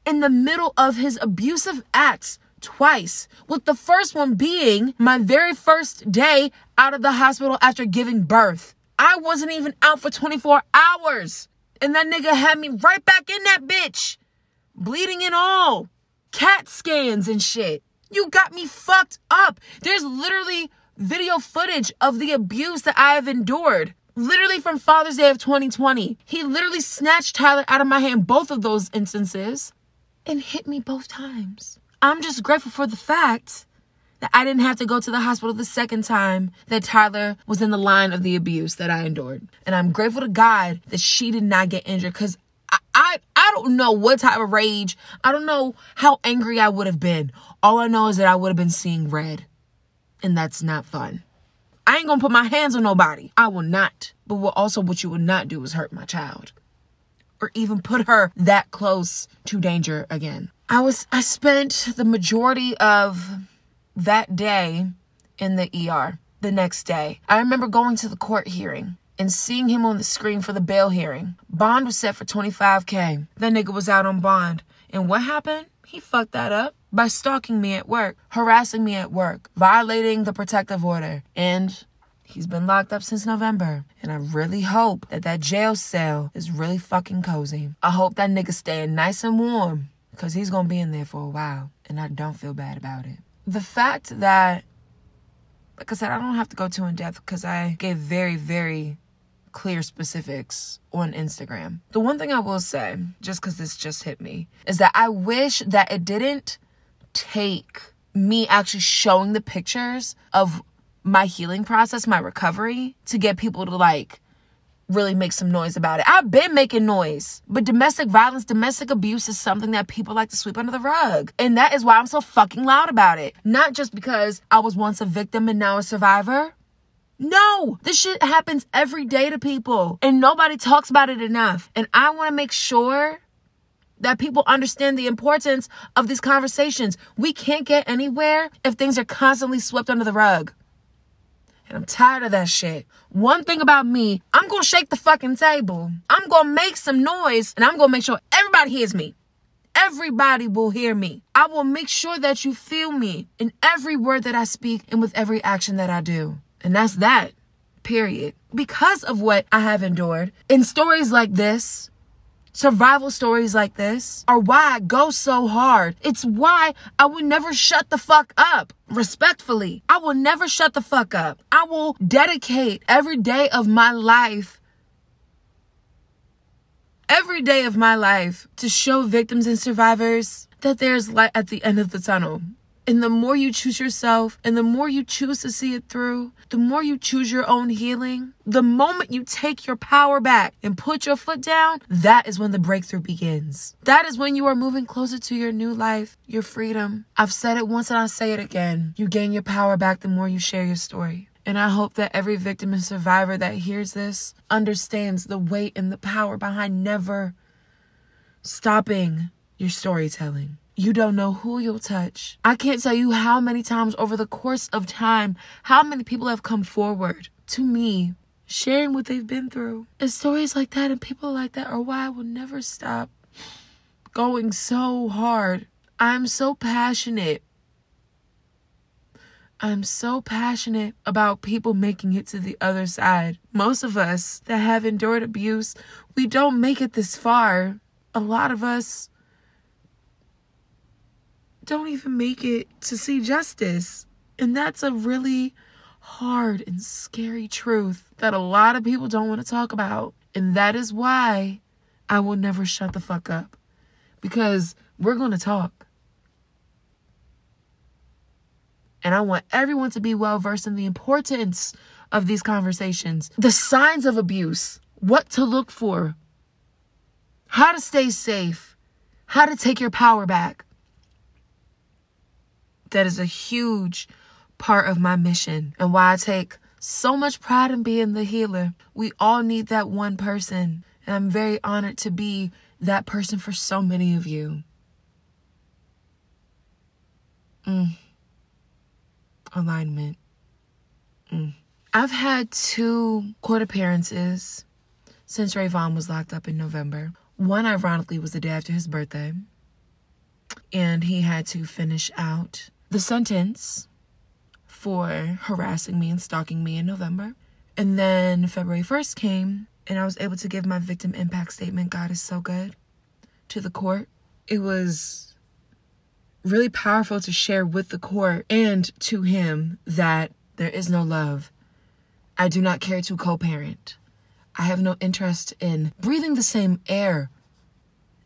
in the middle of his abusive acts twice, with the first one being my very first day out of the hospital after giving birth. I wasn't even out for 24 hours. And that nigga had me right back in that bitch, bleeding and all, CAT scans and shit. You got me fucked up. There's literally video footage of the abuse that I have endured. Literally from Father's Day of 2020. He literally snatched Tyler out of my hand, both of those instances, and hit me both times. I'm just grateful for the fact that I didn't have to go to the hospital the second time that Tyler was in the line of the abuse that I endured. And I'm grateful to God that she did not get injured because I, I, I don't know what type of rage, I don't know how angry I would have been. All I know is that I would have been seeing red. And that's not fun. I ain't gonna put my hands on nobody. I will not. But what also what you will not do is hurt my child. Or even put her that close to danger again. I was I spent the majority of that day in the ER the next day. I remember going to the court hearing and seeing him on the screen for the bail hearing. Bond was set for 25K. That nigga was out on bond. And what happened? He fucked that up by stalking me at work, harassing me at work, violating the protective order. And he's been locked up since November. And I really hope that that jail cell is really fucking cozy. I hope that nigga staying nice and warm because he's going to be in there for a while, and I don't feel bad about it. The fact that, like I said, I don't have to go too in depth because I gave very, very clear specifics on Instagram. The one thing I will say, just because this just hit me, is that I wish that it didn't take me actually showing the pictures of my healing process, my recovery, to get people to like really make some noise about it. I've been making noise, but domestic violence, domestic abuse is something that people like to sweep under the rug. And that is why I'm so fucking loud about it. Not just because I was once a victim and now a survivor. No, this shit happens every day to people and nobody talks about it enough. And I want to make sure that people understand the importance of these conversations. We can't get anywhere if things are constantly swept under the rug. And I'm tired of that shit. One thing about me, I'm gonna shake the fucking table. I'm gonna make some noise and I'm gonna make sure everybody hears me. Everybody will hear me. I will make sure that you feel me in every word that I speak and with every action that I do. And that's that. Period. Because of what I have endured, in stories like this, Survival stories like this are why I go so hard. It's why I will never shut the fuck up. Respectfully, I will never shut the fuck up. I will dedicate every day of my life, every day of my life to show victims and survivors that there's light at the end of the tunnel. And the more you choose yourself and the more you choose to see it through, the more you choose your own healing, the moment you take your power back and put your foot down, that is when the breakthrough begins. That is when you are moving closer to your new life, your freedom. I've said it once and I'll say it again. You gain your power back the more you share your story. And I hope that every victim and survivor that hears this understands the weight and the power behind never stopping your storytelling. You don't know who you'll touch. I can't tell you how many times over the course of time, how many people have come forward to me sharing what they've been through. And stories like that and people like that are why I will never stop going so hard. I'm so passionate. I'm so passionate about people making it to the other side. Most of us that have endured abuse, we don't make it this far. A lot of us don't even make it to see justice. And that's a really hard and scary truth that a lot of people don't want to talk about. And that is why I will never shut the fuck up. Because we're going to talk. And I want everyone to be well versed in the importance of these conversations, the signs of abuse, what to look for, how to stay safe, how to take your power back. That is a huge part of my mission and why I take so much pride in being the healer. We all need that one person. And I'm very honored to be that person for so many of you. Mm. Alignment. Mm. I've had two court appearances since Rayvon was locked up in November. One, ironically, was the day after his birthday. And he had to finish out the sentence for harassing me and stalking me in November. And then February 1st came, and I was able to give my victim impact statement, God is so good, to the court. It was really powerful to share with the court and to him that there is no love. I do not care to co parent. I have no interest in breathing the same air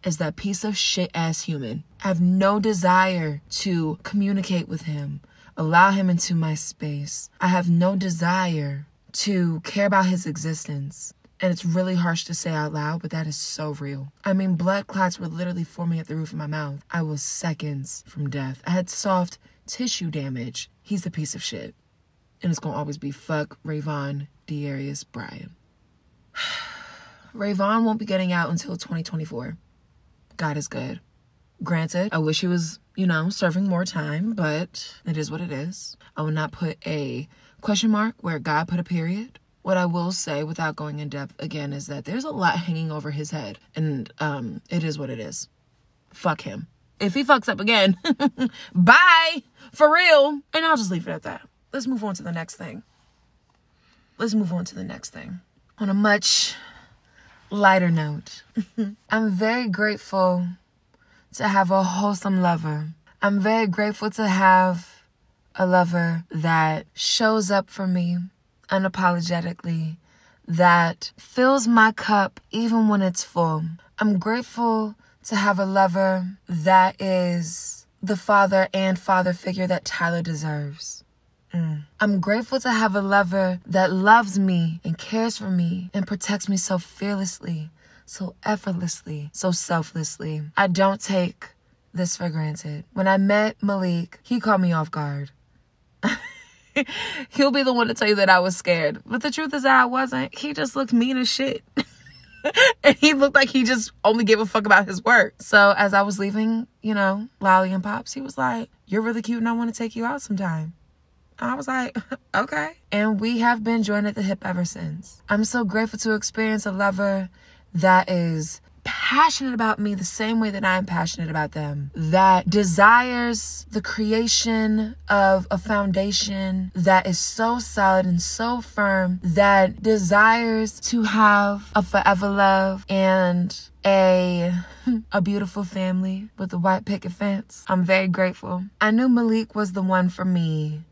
as that piece of shit ass human. I have no desire to communicate with him, allow him into my space. I have no desire to care about his existence. And it's really harsh to say out loud, but that is so real. I mean, blood clots were literally forming at the roof of my mouth. I was seconds from death. I had soft tissue damage. He's a piece of shit. And it's gonna always be fuck Rayvon Dearius Bryan. Rayvon won't be getting out until 2024. God is good. Granted, I wish he was, you know, serving more time, but it is what it is. I will not put a question mark where God put a period. What I will say without going in depth again is that there's a lot hanging over his head, and um, it is what it is. Fuck him. If he fucks up again, bye for real. And I'll just leave it at that. Let's move on to the next thing. Let's move on to the next thing. On a much lighter note, I'm very grateful to have a wholesome lover. I'm very grateful to have a lover that shows up for me unapologetically, that fills my cup even when it's full. I'm grateful to have a lover that is the father and father figure that Tyler deserves. Mm. I'm grateful to have a lover that loves me and cares for me and protects me so fearlessly, so effortlessly, so selflessly. I don't take this for granted. When I met Malik, he caught me off guard. He'll be the one to tell you that I was scared. But the truth is that I wasn't. He just looked mean as shit. and he looked like he just only gave a fuck about his work. So as I was leaving, you know, Lolli and Pops, he was like, You're really cute and I want to take you out sometime. I was like, okay. And we have been joined at the hip ever since. I'm so grateful to experience a lover that is passionate about me the same way that I'm passionate about them, that desires the creation of a foundation that is so solid and so firm, that desires to have a forever love and a a beautiful family with a white picket fence. I'm very grateful. I knew Malik was the one for me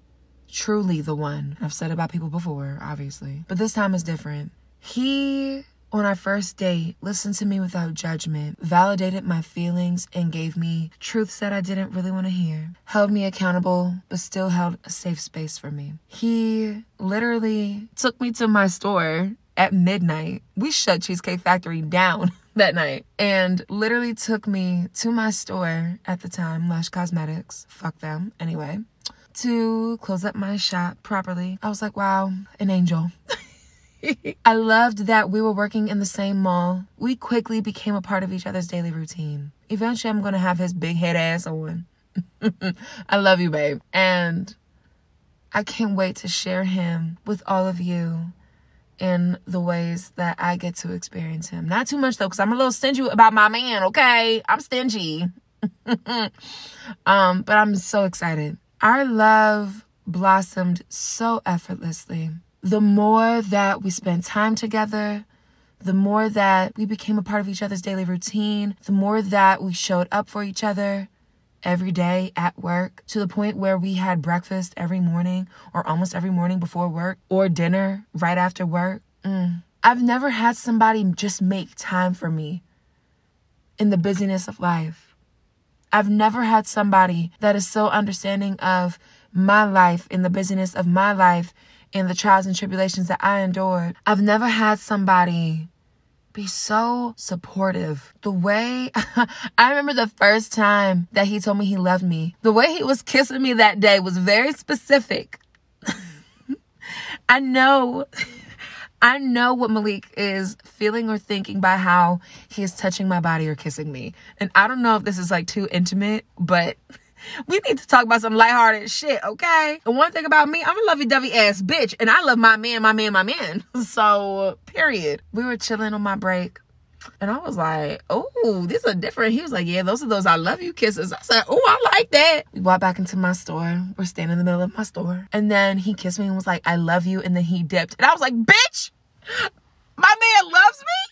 truly the one. I've said about people before, obviously, but this time is different. He, on our first date, listened to me without judgment, validated my feelings, and gave me truths that I didn't really want to hear, held me accountable, but still held a safe space for me. He literally took me to my store at midnight. We shut Cheesecake Factory down. that night and literally took me to my store at the time, Lush Cosmetics. Fuck them. Anyway, to close up my shop properly. I was like, wow, an angel. I loved that we were working in the same mall. We quickly became a part of each other's daily routine. Eventually, I'm going to have his big head ass on. I love you, babe. And I can't wait to share him with all of you in the ways that I get to experience him. Not too much though, because I'm a little stingy about my man, okay? I'm stingy. um, but I'm so excited. Our love blossomed so effortlessly. The more that we spent time together, the more that we became a part of each other's daily routine, the more that we showed up for each other every day at work to the point where we had breakfast every morning or almost every morning before work or dinner right after work. Mm, I've never had somebody just make time for me in the busyness of life. I've never had somebody that is so understanding of my life in the busyness of my life and the trials and tribulations that I endured. I've never had somebody be so supportive. The way I remember the first time that he told me he loved me, the way he was kissing me that day was very specific. I know. I know what Malik is feeling or thinking by how he is touching my body or kissing me. And I don't know if this is like too intimate, but we need to talk about some lighthearted shit, okay? And one thing about me, I'm a lovey-dovey ass bitch, and I love my man, my man, my man. So, period. We were chilling on my break. And I was like, oh, these are different. He was like, yeah, those are those I love you kisses. I said, oh, I like that. We walked back into my store. We're standing in the middle of my store. And then he kissed me and was like, I love you. And then he dipped. And I was like, bitch, my man loves me?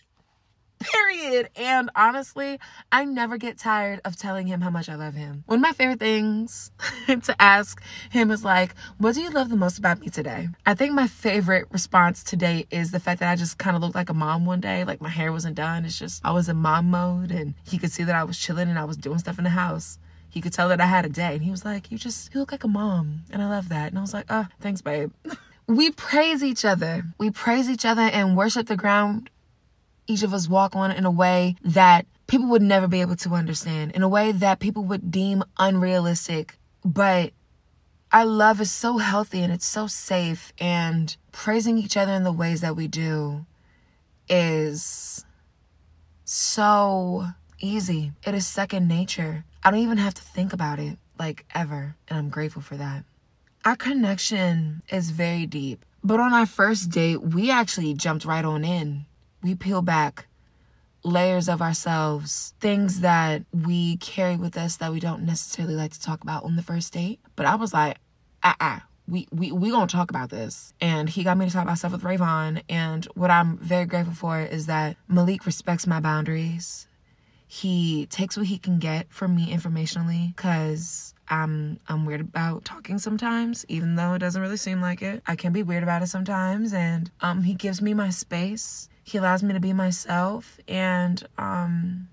Period. And honestly, I never get tired of telling him how much I love him. One of my favorite things to ask him is like, what do you love the most about me today? I think my favorite response today is the fact that I just kind of looked like a mom one day. Like my hair wasn't done. It's just, I was in mom mode and he could see that I was chilling and I was doing stuff in the house he could tell that I had a day. And he was like, You just, you look like a mom. And I love that. And I was like, Oh, thanks, babe. we praise each other. We praise each other and worship the ground each of us walk on in a way that people would never be able to understand, in a way that people would deem unrealistic. But our love is so healthy and it's so safe, and praising each other in the ways that we do is so easy. It is second nature. I don't even have to think about it, like ever, and I'm grateful for that. Our connection is very deep. But on our first date, we actually jumped right on in we peel back layers of ourselves, things that we carry with us that we don't necessarily like to talk about on the first date. But I was like, ah, we we we gonna talk about this. And he got me to talk about stuff with Rayvon. And what I'm very grateful for is that Malik respects my boundaries. He takes what he can get from me informationally, cause I'm I'm weird about talking sometimes, even though it doesn't really seem like it. I can be weird about it sometimes, and um, he gives me my space he allows me to be myself and um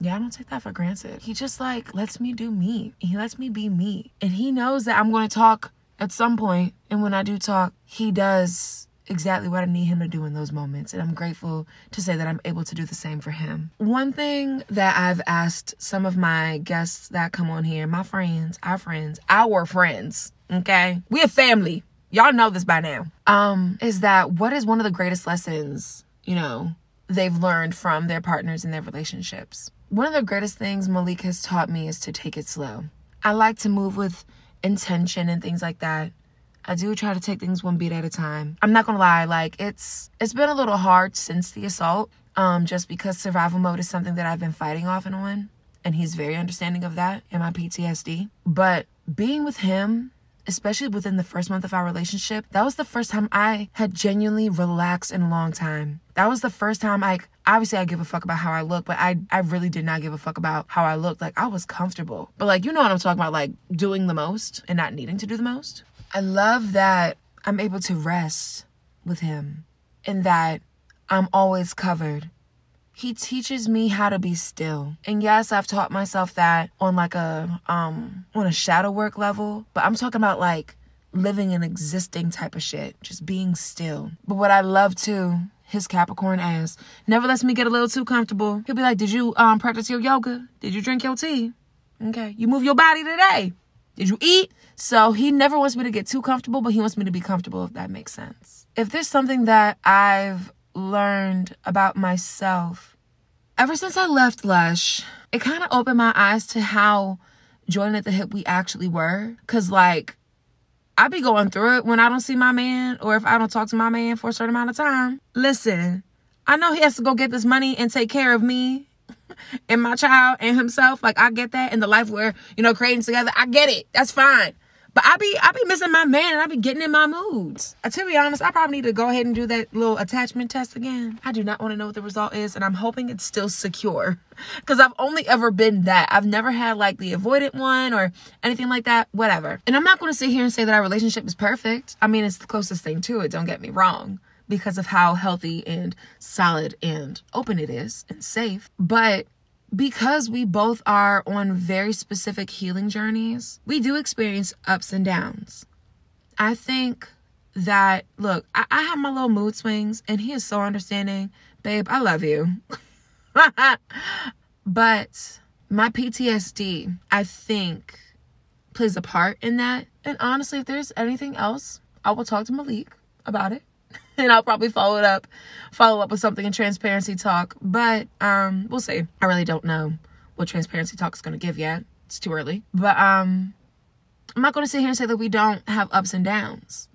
yeah, I don't take that for granted. He just like lets me do me. He lets me be me. And he knows that I'm going to talk at some point. And when I do talk, he does exactly what I need him to do in those moments. And I'm grateful to say that I'm able to do the same for him. One thing that I've asked some of my guests that come on here, my friends, our friends, our friends, okay? We a family y'all know this by now, um, is that what is one of the greatest lessons, you know, they've learned from their partners in their relationships? One of the greatest things Malik has taught me is to take it slow. I like to move with intention and things like that. I do try to take things one beat at a time. I'm not gonna lie, like it's it's been a little hard since the assault, um, just because survival mode is something that I've been fighting off and on, and he's very understanding of that and my PTSD. But being with him especially within the first month of our relationship, that was the first time I had genuinely relaxed in a long time. That was the first time I obviously I give a fuck about how I look, but I I really did not give a fuck about how I looked. Like I was comfortable. But like you know what I'm talking about, like doing the most and not needing to do the most. I love that I'm able to rest with him and that I'm always covered he teaches me how to be still. And yes, I've taught myself that on like a um on a shadow work level, but I'm talking about like living an existing type of shit, just being still. But what I love too, his Capricorn ass never lets me get a little too comfortable. He'll be like, "Did you um practice your yoga? Did you drink your tea? Okay, you move your body today? Did you eat?" So he never wants me to get too comfortable, but he wants me to be comfortable if that makes sense. If there's something that I've learned about myself ever since I left Lush, it kind of opened my eyes to how joined at the hip we actually were. Cause like I be going through it when I don't see my man or if I don't talk to my man for a certain amount of time. Listen, I know he has to go get this money and take care of me and my child and himself. Like I get that in the life where, you know, creating together. I get it. That's fine. But I be I be missing my man and I be getting in my moods. Uh, to be honest, I probably need to go ahead and do that little attachment test again. I do not want to know what the result is, and I'm hoping it's still secure. Because I've only ever been that. I've never had like the avoidant one or anything like that. Whatever. And I'm not to sit here and say that our relationship is perfect. I mean, it's the closest thing to it. Don't get me wrong because of how healthy and solid and open it is and safe. But because we both are on very specific healing journeys, we do experience ups and downs. I think that, look, I, I have my little mood swings, and he is so understanding. Babe, I love you. but my PTSD, I think, plays a part in that. And honestly, if there's anything else, I will talk to Malik about it. And I'll probably follow it up, follow up with something in transparency talk. But um, we'll see. I really don't know what transparency talk is going to give yet. It's too early. But um, I'm not going to sit here and say that we don't have ups and downs.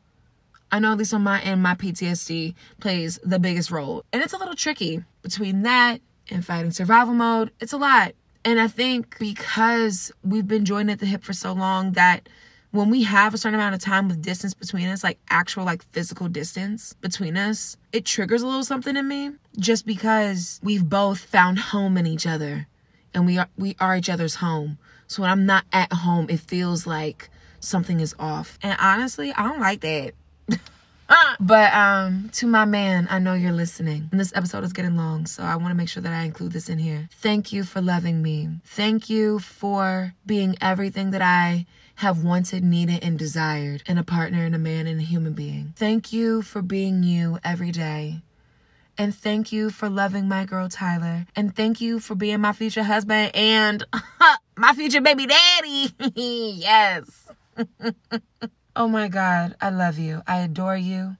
I know at least on my end, my PTSD plays the biggest role, and it's a little tricky between that and fighting survival mode. It's a lot. And I think because we've been joined at the hip for so long that when we have a certain amount of time with distance between us, like actual like physical distance between us, it triggers a little something in me just because we've both found home in each other and we are we are each other's home. So when I'm not at home, it feels like something is off. And honestly, I don't like that. but um to my man, I know you're listening. And this episode is getting long, so I want to make sure that I include this in here. Thank you for loving me. Thank you for being everything that I have wanted, needed, and desired in a partner, and a man, and a human being. Thank you for being you every day. And thank you for loving my girl Tyler. And thank you for being my future husband and my future baby daddy. yes. oh my God. I love you. I adore you.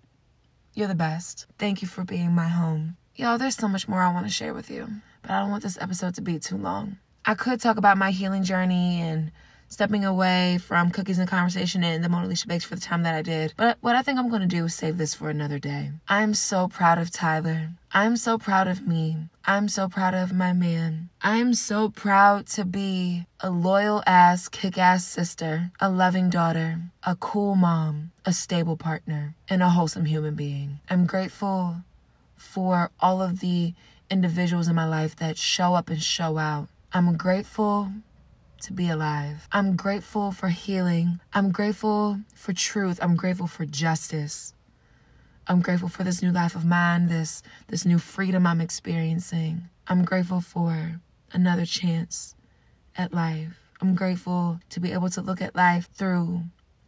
You're the best. Thank you for being my home. Y'all, there's so much more I want to share with you, but I don't want this episode to be too long. I could talk about my healing journey and stepping away from cookies and conversation and the Mona Lisa Bakes for the time that I did. But what I think I'm going to do is save this for another day. I'm so proud of Tyler. I'm so proud of me. I'm so proud of my man. I'm so proud to be a loyal ass, kick ass sister, a loving daughter, a cool mom, a stable partner, and a wholesome human being. I'm grateful for all of the individuals in my life that show up and show out. I'm grateful to be alive. I'm grateful for healing. I'm grateful for truth. I'm grateful for justice. I'm grateful for this new life of mine, this this new freedom I'm experiencing. I'm grateful for another chance at life. I'm grateful to be able to look at life through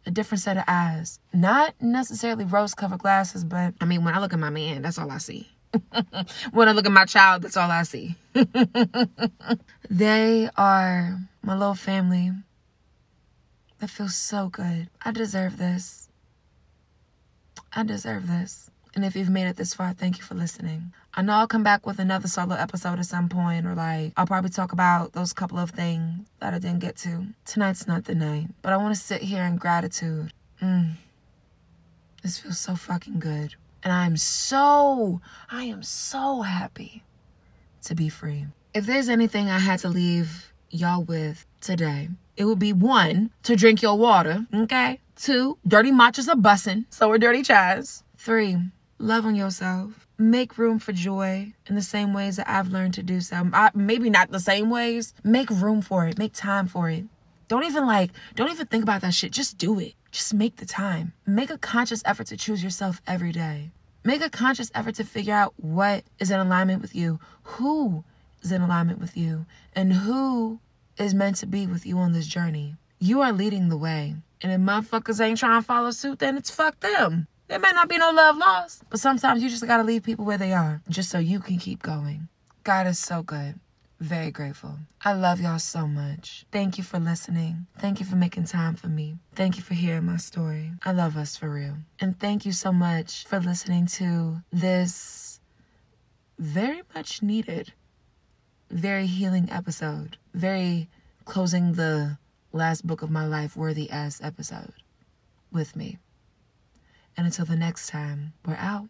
a different set of eyes. Not necessarily rose covered glasses, but I mean, when I look at my man, that's all I see. when I look at my child, that's all I see. they are my little family. That feels so good. I deserve this. I deserve this. And if you've made it this far, thank you for listening. I know I'll come back with another solo episode at some point, or like I'll probably talk about those couple of things that I didn't get to. Tonight's not the night, but I want to sit here in gratitude. Mm. This feels so fucking good. And I am so, I am so happy to be free. If there's anything I had to leave y'all with today, it would be one, to drink your water, okay? Two, dirty matchas are bussin', so are dirty chais. Three, love on yourself. Make room for joy in the same ways that I've learned to do so. I, maybe not the same ways. Make room for it. Make time for it. Don't even like, don't even think about that shit. Just do it. Just make the time. Make a conscious effort to choose yourself every day. Make a conscious effort to figure out what is in alignment with you, who is in alignment with you, and who is meant to be with you on this journey. You are leading the way. And if motherfuckers ain't trying to follow suit, then it's fuck them. There may not be no love lost, but sometimes you just gotta leave people where they are just so you can keep going. God is so good. Very grateful. I love y'all so much. Thank you for listening. Thank you for making time for me. Thank you for hearing my story. I love us for real. And thank you so much for listening to this very much needed, very healing episode. Very closing the last book of my life worthy ass episode with me. And until the next time, we're out.